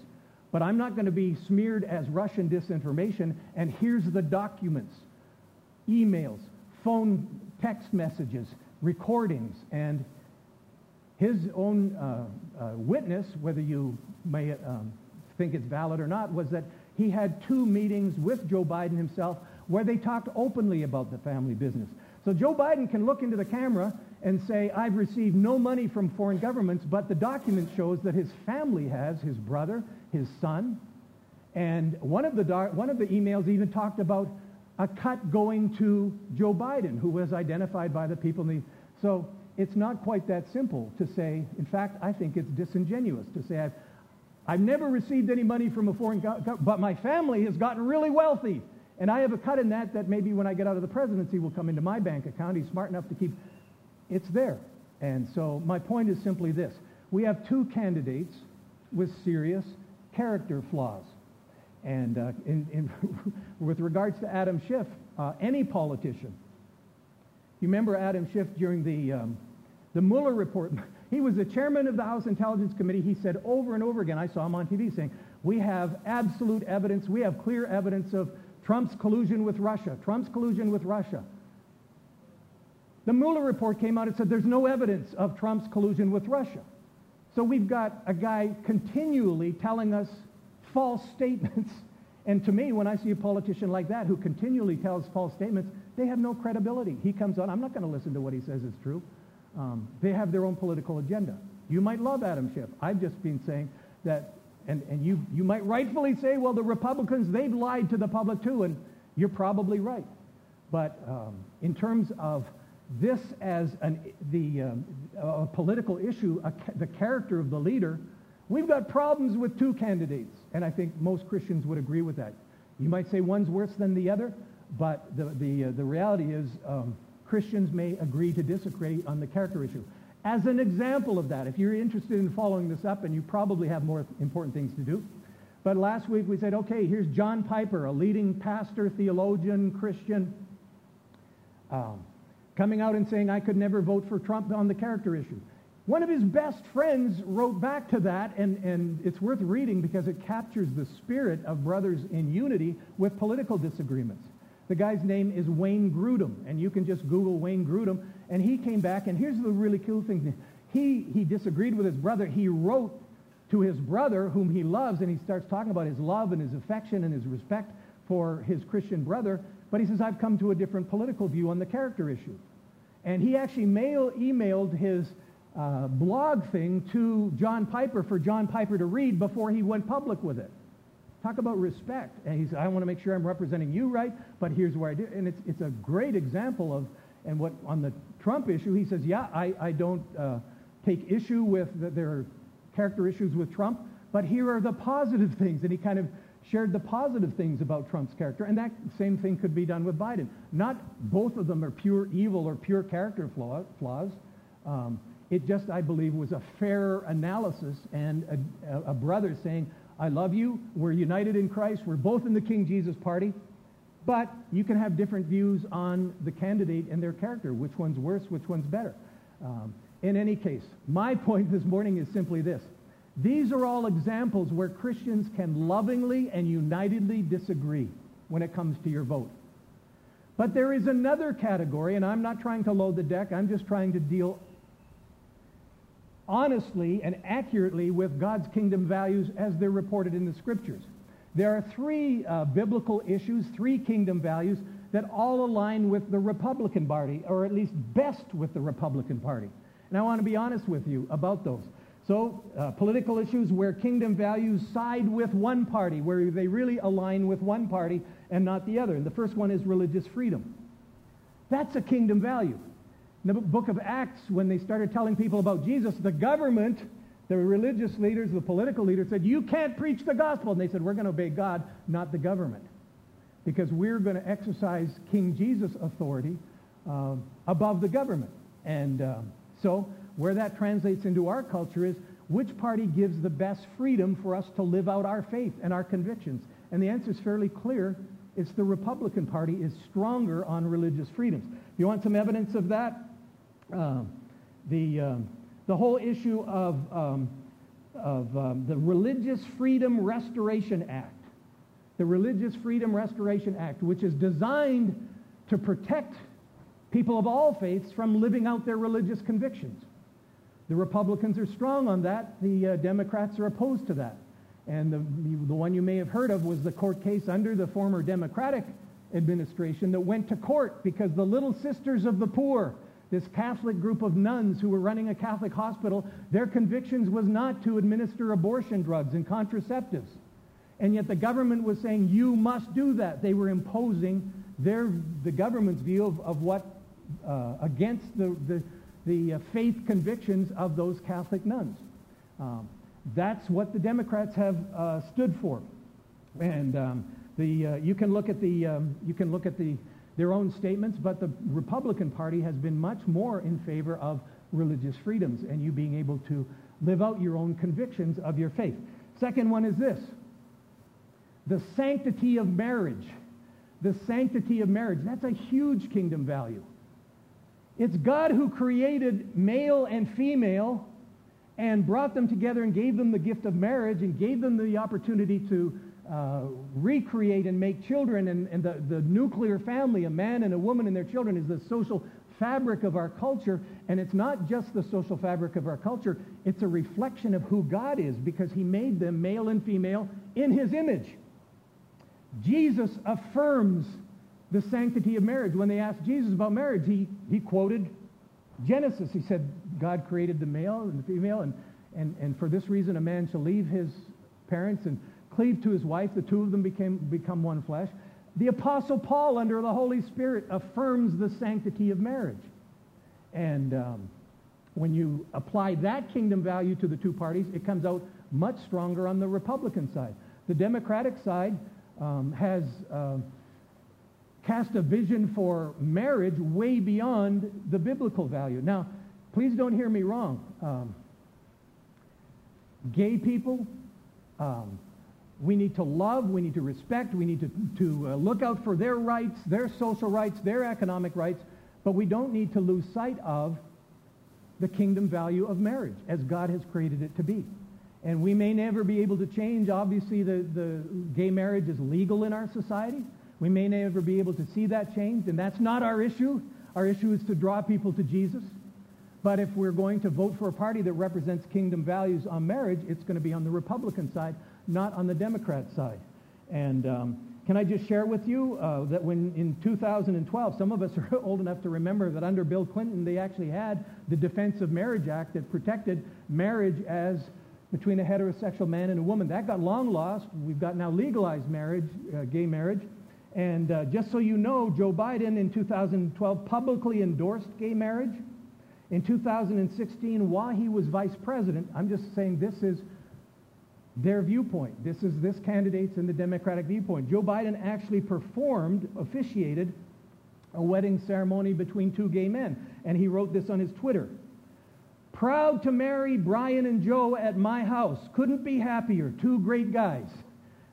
but I'm not going to be smeared as Russian disinformation, and here's the documents, emails, phone text messages, recordings, and his own uh, uh, witness, whether you may um, think it's valid or not, was that he had two meetings with Joe Biden himself where they talked openly about the family business. So Joe Biden can look into the camera and say, I've received no money from foreign governments, but the document shows that his family has, his brother, his son. And one of the, one of the emails even talked about a cut going to Joe Biden, who was identified by the people. The, so it's not quite that simple to say, in fact, I think it's disingenuous to say, I've, I've never received any money from a foreign government, but my family has gotten really wealthy. And I have a cut in that that maybe when I get out of the presidency will come into my bank account. He's smart enough to keep, it's there. And so my point is simply this. We have two candidates with serious character flaws. And uh, in, in [LAUGHS] with regards to Adam Schiff, uh, any politician, you remember Adam Schiff during the, um, the Mueller report, [LAUGHS] he was the chairman of the House Intelligence Committee. He said over and over again, I saw him on TV saying, we have absolute evidence, we have clear evidence of Trump's collusion with Russia, Trump's collusion with Russia. The Mueller report came out and said there's no evidence of Trump's collusion with Russia. So we've got a guy continually telling us false statements. [LAUGHS] And to me, when I see a politician like that who continually tells false statements, they have no credibility. He comes on, I'm not going to listen to what he says is true. Um, they have their own political agenda. You might love Adam Schiff. I've just been saying that and, and you, you might rightfully say, well, the Republicans, they've lied to the public too, and you're probably right. But um, in terms of this as an, the um, a political issue, a, the character of the leader, we've got problems with two candidates, and I think most Christians would agree with that. You might say one's worse than the other, but the, the, uh, the reality is um, Christians may agree to disagree on the character issue as an example of that. If you're interested in following this up, and you probably have more important things to do. But last week we said, okay, here's John Piper, a leading pastor, theologian, Christian, um, coming out and saying, I could never vote for Trump on the character issue. One of his best friends wrote back to that, and, and it's worth reading because it captures the spirit of brothers in unity with political disagreements. The guy's name is Wayne Grudem, and you can just Google Wayne Grudem, and he came back, and here's the really cool thing. He, he disagreed with his brother. He wrote to his brother, whom he loves, and he starts talking about his love and his affection and his respect for his Christian brother. But he says, I've come to a different political view on the character issue. And he actually mail, emailed his uh, blog thing to John Piper for John Piper to read before he went public with it. Talk about respect. And he said, I want to make sure I'm representing you right, but here's where I do. And it's, it's a great example of, and what on the Trump issue, he says, yeah, I, I don't uh, take issue with are character issues with Trump, but here are the positive [LAUGHS] things. And he kind of shared the positive things about Trump's character. And that same thing could be done with Biden. Not both of them are pure evil or pure character flaw, flaws. Um, it just, I believe, was a fair analysis and a, a brother saying, I love you. We're united in Christ. We're both in the King Jesus party. But you can have different views on the candidate and their character. Which one's worse? Which one's better? Um, in any case, my [LAUGHS] point this morning is simply this. These are all examples where Christians can lovingly and unitedly disagree when it comes to your vote. But there is another category, and I'm not trying to load the deck. I'm just trying to deal honestly and accurately with God's kingdom values as they're reported in the scriptures. There are three uh, biblical issues, three kingdom values that all align with the Republican Party, or at least best with the Republican Party. And I want to be honest with you about those. So, uh, political issues where kingdom values side with one party, where they really align with one party and not the other. And the first one is religious freedom. That's a kingdom value. In the book of Acts, when they started telling people about Jesus, the government, the religious leaders, the political leaders said, you can't preach the gospel. And they said, we're going to obey God, not the government. Because we're going to exercise King Jesus' authority uh, above the government. And uh, so where that translates into our culture is which party gives the best freedom for us to live out our faith and our convictions? And the answer is fairly clear. It's the Republican Party is stronger on religious freedoms. You want some evidence of that? Um, the, um, the whole issue of, um, of um, the Religious Freedom Restoration Act. The Religious Freedom Restoration Act, which is designed to protect people of all faiths from living out their religious convictions. The Republicans are strong on that. The uh, Democrats are opposed to that. And the, the one you may have heard of was the court case under the former Democratic administration that went to court because the Little Sisters of the Poor, this Catholic group of nuns who were running a Catholic hospital, their convictions was not to administer abortion drugs and contraceptives. And yet the government was saying, you must do that. They were imposing their, the government's view of, of what, uh, against the, the, the uh, faith convictions of those Catholic nuns. Um, that's what the Democrats have uh, stood for. And um, the, uh, you can look at, the, um, you can look at the, their own statements, but the Republican Party has been much more in favor of religious freedoms and you being able to live out your own convictions of your faith. Second one is this the sanctity of marriage. The sanctity of marriage. That's a huge kingdom value. It's God who created male and female and brought them together and gave them the gift of marriage and gave them the opportunity to uh, recreate and make children. And, and the, the nuclear family, a man and a woman and their children, is the social fabric of our culture. And it's not just the social fabric of our culture, it's a reflection of who God is because he made them male and female in his image. Jesus affirms the sanctity of marriage. When they asked Jesus about marriage, he, he quoted Genesis. He said, God created the male and the female, and, and, and for this reason a man shall leave his parents and cleave to his wife. The two of them became, become one flesh. The Apostle Paul, under the Holy Spirit, affirms the sanctity of marriage. And um, when you apply that kingdom value to the two parties, it comes out much stronger on the Republican side. The Democratic side um, has uh, cast a vision for marriage way beyond the biblical value. Now, please don't hear me wrong. Um, gay people, um, we need to love, we need to respect, we need to, to uh, look out for their rights, their social rights, their economic rights, but we don't need to lose sight of the kingdom value of marriage as God has created it to be. And we may never be able to change. Obviously, the, the gay marriage is legal in our society. We may never be able to see that change, and that's not our issue. Our issue is to draw people to Jesus. But if we're going to vote for a party that represents kingdom values on marriage, it's going to be on the Republican side, not on the Democrat side. And um, can I just share with you uh, that when in 2012, some of us [LAUGHS] are old enough to remember that under Bill Clinton, they actually had the Defense of Marriage Act that protected marriage as between a heterosexual man and a woman. That got long lost. We've got now legalized marriage, uh, gay marriage. And uh, just so you know, Joe Biden in 2012 publicly endorsed gay marriage. In 2016, while he was vice president, I'm just saying this is their viewpoint. This is this candidate's and the Democratic viewpoint. Joe Biden actually performed, officiated a wedding ceremony between two gay men. And he wrote this on his Twitter. Proud to marry Brian and Joe at my house. Couldn't be happier. Two great guys.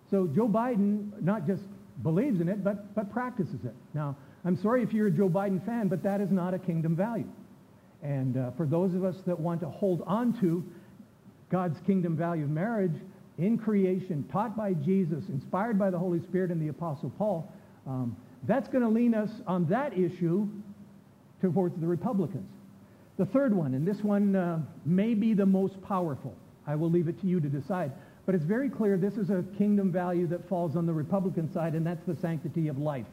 So Joe Biden not just believes in it, but, but practices it. Now, I'm sorry if you're a Joe Biden fan, but that is not a kingdom value. And uh, for those of us that want to hold on to God's kingdom value of marriage in creation, taught by Jesus, inspired by the Holy Spirit and the Apostle Paul, um, that's going to lean us on that issue towards the Republicans. The third one, and this one uh, may be the most powerful. I will leave it to you to decide. But it's very clear this is a kingdom value that falls on the Republican side, and that's the sanctity of life.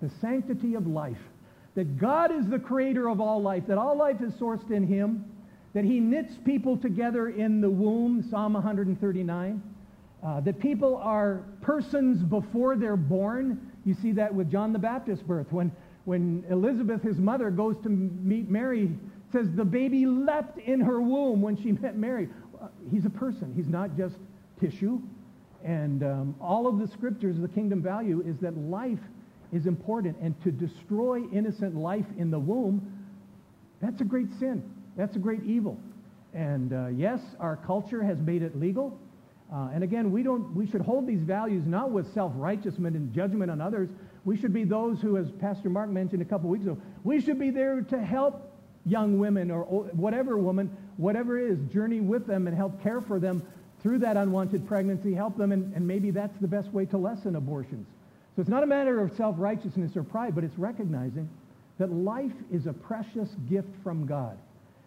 The sanctity of life. That God is the creator of all life, that all life is sourced in him, that he knits people together in the womb, Psalm 139, uh, that people are persons before they're born. You see that with John the Baptist's birth. When, when Elizabeth, his mother, goes to meet Mary, says the baby leapt in her womb when she [LAUGHS] met Mary. Uh, he's a person. He's not just tissue. And um, all of the scriptures, the kingdom value is that life is important. And to destroy innocent life in the womb, that's a great sin. That's a great evil. And uh, yes, our culture has made it legal. Uh, and again, we, don't, we should hold these values not with self-righteousness and judgment on others. We should be those who, as Pastor Mark mentioned a couple weeks ago, we should be there to help young women or whatever woman, whatever it is, journey with them and help care for them through that unwanted pregnancy, help them, and, and maybe that's the best way to lessen abortions. So it's not a matter of self-righteousness or pride, but it's recognizing that life is a precious gift from God.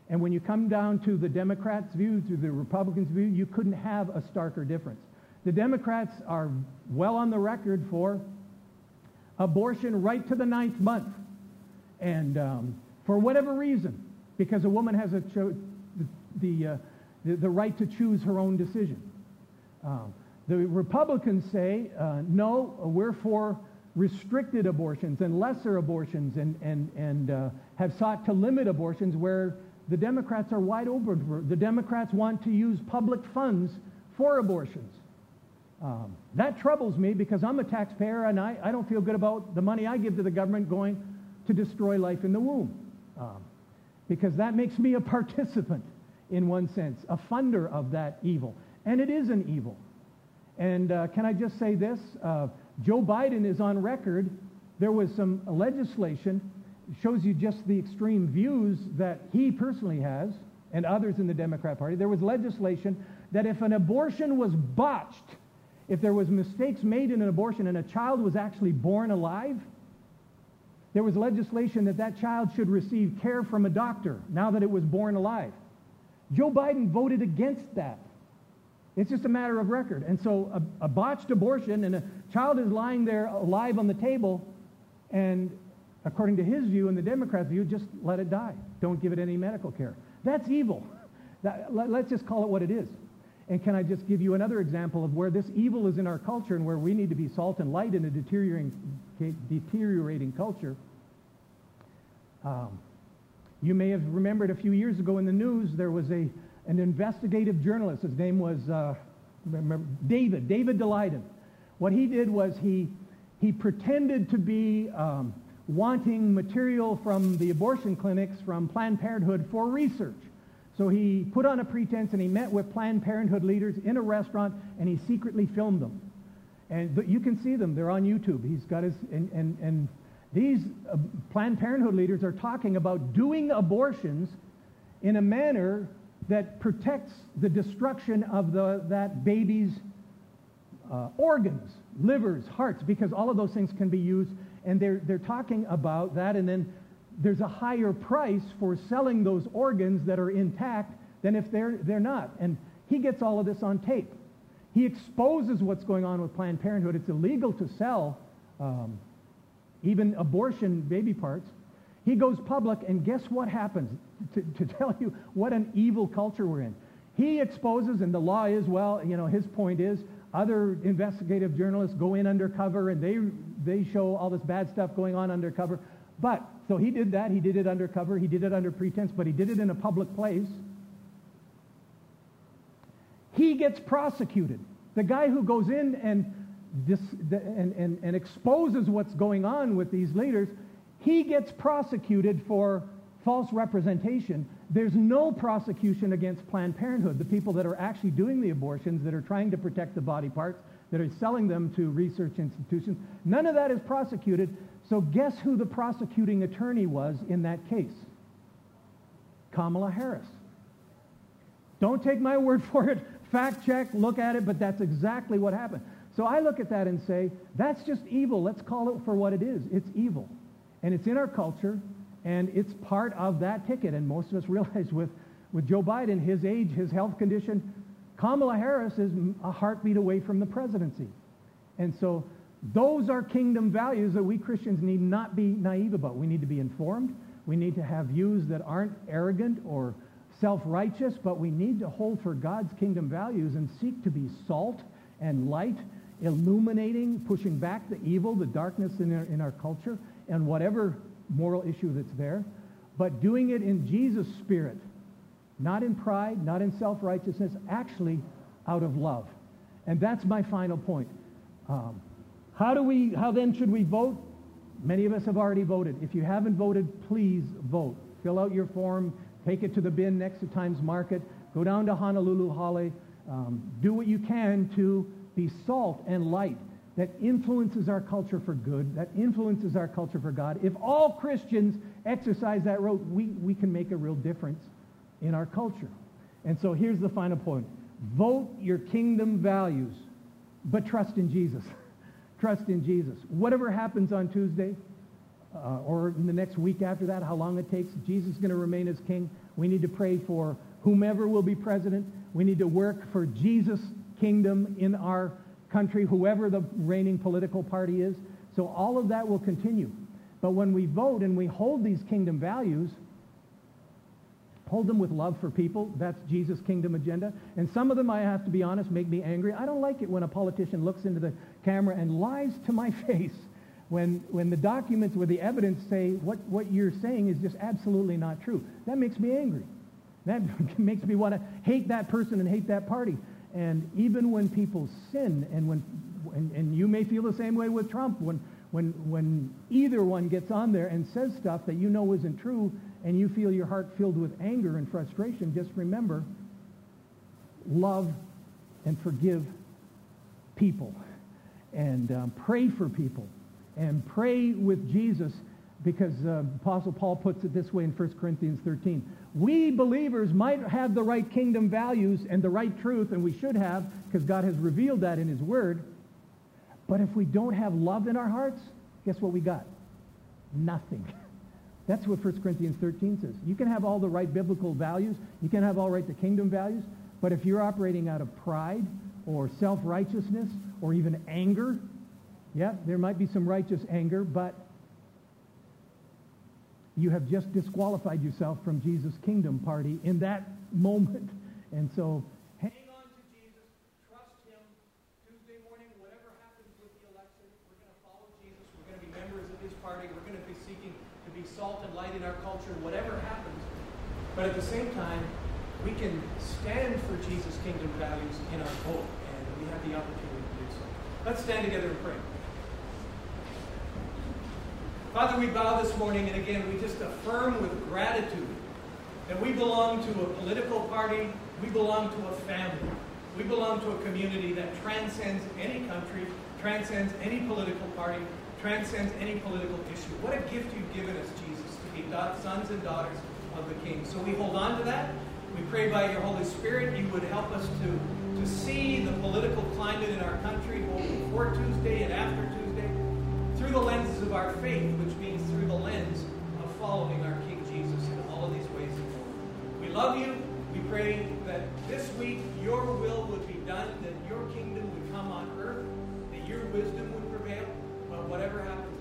And when you come down to the Democrats' view, to the Republicans' view, you couldn't have a starker difference. The Democrats are well on the record for abortion right to the ninth month. And um, for whatever reason, because a woman has a cho- the, the, uh, the, the, right to choose her own decision. Um, the Republicans say, uh, no, we're for restricted abortions and lesser abortions and, and, and uh, have sought to limit abortions where the Democrats are wide open. The Democrats want to use public funds for abortions. Um, that troubles me because I'm a taxpayer and I, I don't feel good about the money I give to the government going to destroy life in the womb. Um, because that makes me a [LAUGHS] participant in one sense, a funder of that evil. And it is an evil. And uh, can I just say this? Uh, Joe Biden is on record. There was some legislation, shows you just the extreme views that he personally has and others in the Democrat Party. There was legislation that if an abortion was botched, if there was mistakes made in an abortion and a child was actually born alive, there was legislation that that child should receive care from a doctor now that it was born alive. Joe Biden voted against that. It's just a matter of record. And so a, a, botched abortion and a child is lying there alive on the table, and according to his view and the Democrats' view, just let it die. Don't give it any medical care. That's evil. That, let, let's just call it what it is. And can I just give you another example of where this evil is in our culture and where we need to be salt and light in a deteriorating, deteriorating culture? Um, you may have remembered a few years ago in the news there was a, an investigative journalist. His name was uh, David, David Daleiden. What he did was he, he pretended to be um, wanting material from the abortion clinics from Planned Parenthood for research. So he put on a pretense and he met with Planned Parenthood leaders in a restaurant and he secretly filmed them. And but you can see them. They're on YouTube. He's got his and and, and these uh, Planned Parenthood leaders are talking about doing abortions in a manner that protects the destruction of the, that baby's uh, organs, livers, hearts, because all of those things can be used. And they're, they're talking about that. And then there's a higher price for selling those organs that are intact than if they're, they're not. And he gets all of this on tape. He exposes what's going on with Planned Parenthood. It's illegal to sell um, even abortion baby parts. He goes public, and guess what happens? To, to [LAUGHS] tell you what an evil culture we're in. He exposes, and the law is, well, you know, his point is, other investigative journalists go in undercover and they, they show all this bad stuff going on undercover. But, so he did that. He did it undercover. He did it under pretense, but he did it in a public place. He gets prosecuted. The guy who goes in and, dis, and, and, and exposes what's going on with these leaders, he gets prosecuted for false representation. There's no prosecution against Planned Parenthood, the people that are actually doing the abortions, that are trying to protect the body parts, that are selling them to research institutions. None of that is prosecuted. So guess who the prosecuting attorney was in that case? Kamala Harris. Don't take my word [LAUGHS] for it. Fact check, look at it, but that's exactly what happened. So I look at that and say, that's just evil. Let's call it for what it is. It's evil. And it's in our culture, and it's part of that ticket. And most of us [LAUGHS] realize with, with Joe Biden, his age, his health condition, Kamala Harris is a heartbeat away from the presidency. And so those are kingdom values that we Christians need not be naive about. We need to be informed. We need to have views that aren't arrogant or self-righteous, but we need to hold for God's kingdom values and seek to be salt and light, illuminating, pushing back the evil, the darkness in our, in our culture, and whatever moral issue that's there, but doing it in Jesus' spirit, not in pride, not in self-righteousness, actually out of love. And that's my final point. Um, how do we, how then should we vote? Many of us have already voted. If you haven't voted, please vote. Fill out your form, take it to the bin next to Times Market, go down to Honolulu Hale, um, do what you can to be salt and light that influences our culture for good, that influences our culture for God. If all Christians exercise that road, we, we can make a real difference in our culture. And so here's the final point. Vote your kingdom values, but trust in Jesus. [LAUGHS] Trust in Jesus. Whatever happens on Tuesday uh, or in the next week after that, how long it takes, Jesus is going to remain as king. We need to pray for whomever will be president. We need to work for Jesus' kingdom in our country, whoever the reigning political party is. So all of that will continue. But when we vote and we hold these kingdom values, hold them with love for people, that's Jesus' kingdom agenda. And some of them, I have to be honest, make me angry. I don't like it when a politician looks into the camera and lies to my [LAUGHS] face when, when the documents or the evidence say what, what you're saying is just absolutely not true. That makes me angry. That [LAUGHS] makes me want to hate that person and hate that party. And even when people sin, and when and, and you may feel the same way with Trump, when when, when either one gets on there and says stuff that you know isn't true and you feel your heart filled with anger and frustration, just remember, love and forgive people. And um, pray for people. And pray with Jesus because uh, Apostle Paul puts it this way in 1 Corinthians 13. We believers might have the right kingdom values and the right truth, and we should have because God has revealed that in his word. But if we don't have love in our hearts, guess what we got? Nothing. [LAUGHS] That's what 1 Corinthians 13 says. You can have all the right biblical values. You can have all right the kingdom values. But if you're operating out of pride or self-righteousness or even anger, yeah, there might be some righteous anger, but you have just disqualified yourself from Jesus' kingdom party in that moment. And so hang on to Jesus, trust him. Tuesday morning, whatever happens with the election, we're going to follow Jesus. We're going to be members of his party. We're going to be seeking to be salt and light in our culture, whatever happens. But at the same time, we can stand for Jesus' kingdom values in our vote, and we have the opportunity to do so. Let's stand together and pray. Father, we bow this morning, and again, we just affirm with gratitude that we belong to a political party, we belong to a family, we belong to a community that transcends any country, transcends any political party, transcends any political issue. What a gift you've given us, Jesus, to be sons and daughters of the King. So we hold on to that. We pray by your Holy Spirit you would help us to, to see the political climate in our country both before Tuesday and after Tuesday through the lenses of our faith, which means through the lens of following our King Jesus in all of these ways. We love you. We pray that this week your will would be done, that your kingdom would come on earth, that your wisdom would prevail but whatever happens